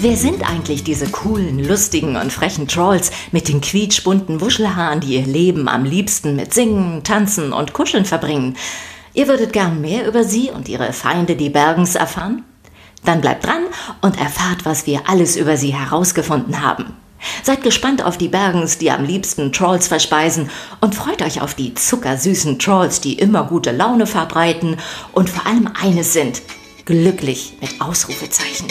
Wer sind eigentlich diese coolen, lustigen und frechen Trolls mit den quietschbunten Wuschelhaaren, die ihr Leben am liebsten mit Singen, Tanzen und Kuscheln verbringen? Ihr würdet gern mehr über sie und ihre Feinde, die Bergens, erfahren? Dann bleibt dran und erfahrt, was wir alles über sie herausgefunden haben. Seid gespannt auf die Bergens, die am liebsten Trolls verspeisen und freut euch auf die zuckersüßen Trolls, die immer gute Laune verbreiten und vor allem eines sind, glücklich mit Ausrufezeichen.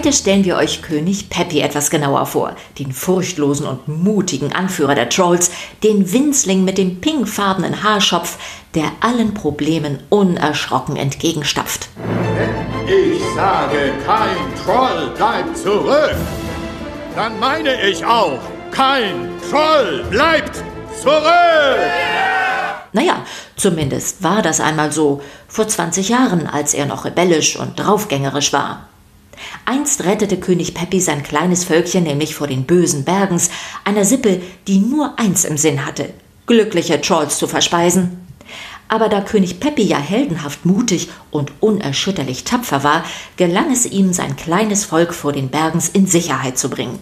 Heute stellen wir euch König Peppy etwas genauer vor, den furchtlosen und mutigen Anführer der Trolls, den Winzling mit dem pinkfarbenen Haarschopf, der allen Problemen unerschrocken entgegenstapft. Ich sage, kein Troll bleibt zurück. Dann meine ich auch, kein Troll bleibt zurück. Naja, zumindest war das einmal so, vor 20 Jahren, als er noch rebellisch und draufgängerisch war. Einst rettete König Peppi sein kleines Völkchen nämlich vor den bösen Bergens, einer Sippe, die nur eins im Sinn hatte, glückliche Trolls zu verspeisen. Aber da König Peppi ja heldenhaft mutig und unerschütterlich tapfer war, gelang es ihm, sein kleines Volk vor den Bergens in Sicherheit zu bringen.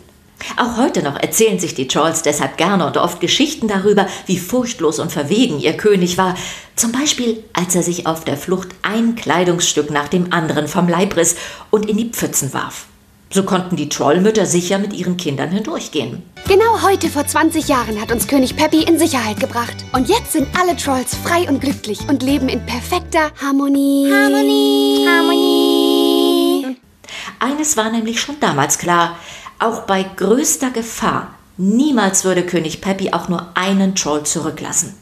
Auch heute noch erzählen sich die Trolls deshalb gerne und oft Geschichten darüber, wie furchtlos und verwegen ihr König war. Zum Beispiel, als er sich auf der Flucht ein Kleidungsstück nach dem anderen vom Leib riss und in die Pfützen warf. So konnten die Trollmütter sicher mit ihren Kindern hindurchgehen. Genau heute vor 20 Jahren hat uns König Peppy in Sicherheit gebracht. Und jetzt sind alle Trolls frei und glücklich und leben in perfekter Harmonie. Harmonie. Harmonie. Eines war nämlich schon damals klar. Auch bei größter Gefahr, niemals würde König Peppy auch nur einen Troll zurücklassen.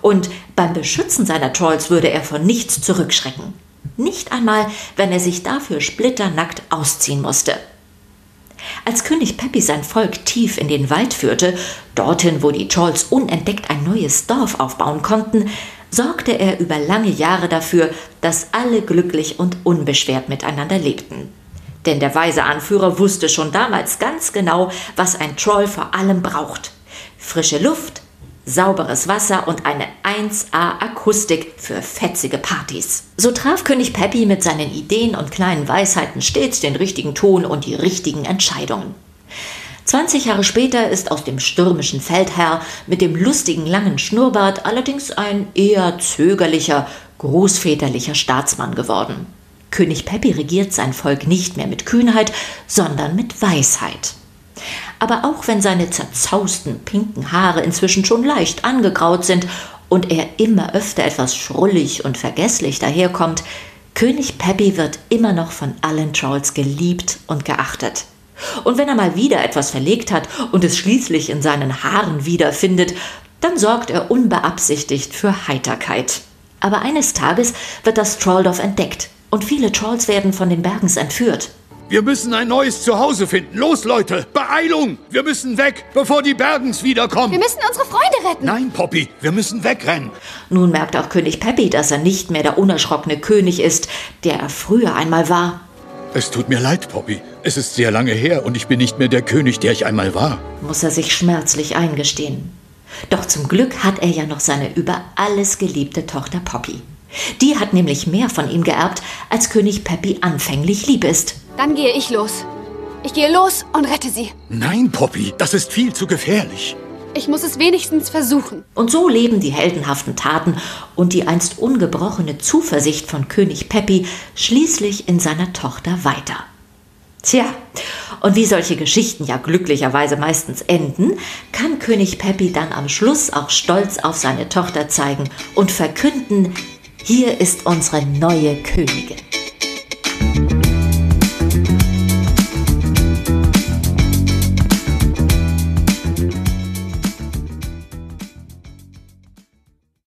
Und beim Beschützen seiner Trolls würde er vor nichts zurückschrecken. Nicht einmal, wenn er sich dafür splitternackt ausziehen musste. Als König Peppy sein Volk tief in den Wald führte, dorthin, wo die Trolls unentdeckt ein neues Dorf aufbauen konnten, sorgte er über lange Jahre dafür, dass alle glücklich und unbeschwert miteinander lebten. Denn der weise Anführer wusste schon damals ganz genau, was ein Troll vor allem braucht. Frische Luft, sauberes Wasser und eine 1A-Akustik für fetzige Partys. So traf König Peppy mit seinen Ideen und kleinen Weisheiten stets den richtigen Ton und die richtigen Entscheidungen. 20 Jahre später ist aus dem stürmischen Feldherr mit dem lustigen langen Schnurrbart allerdings ein eher zögerlicher, großväterlicher Staatsmann geworden. König Peppi regiert sein Volk nicht mehr mit Kühnheit, sondern mit Weisheit. Aber auch wenn seine zerzausten pinken Haare inzwischen schon leicht angegraut sind und er immer öfter etwas schrullig und vergesslich daherkommt, König Peppi wird immer noch von allen Trolls geliebt und geachtet. Und wenn er mal wieder etwas verlegt hat und es schließlich in seinen Haaren wiederfindet, dann sorgt er unbeabsichtigt für Heiterkeit. Aber eines Tages wird das Trolldorf entdeckt und viele Trolls werden von den Bergens entführt. Wir müssen ein neues Zuhause finden. Los, Leute, Beeilung! Wir müssen weg, bevor die Bergens wiederkommen. Wir müssen unsere Freunde retten. Nein, Poppy, wir müssen wegrennen. Nun merkt auch König Peppy, dass er nicht mehr der unerschrockene König ist, der er früher einmal war. Es tut mir leid, Poppy. Es ist sehr lange her und ich bin nicht mehr der König, der ich einmal war. Muss er sich schmerzlich eingestehen. Doch zum Glück hat er ja noch seine über alles geliebte Tochter Poppy. Die hat nämlich mehr von ihm geerbt, als König Peppy anfänglich lieb ist. Dann gehe ich los. Ich gehe los und rette sie. Nein, Poppy, das ist viel zu gefährlich. Ich muss es wenigstens versuchen. Und so leben die heldenhaften Taten und die einst ungebrochene Zuversicht von König Peppy schließlich in seiner Tochter weiter. Tja, und wie solche Geschichten ja glücklicherweise meistens enden, kann König Peppy dann am Schluss auch stolz auf seine Tochter zeigen und verkünden, hier ist unsere neue Königin.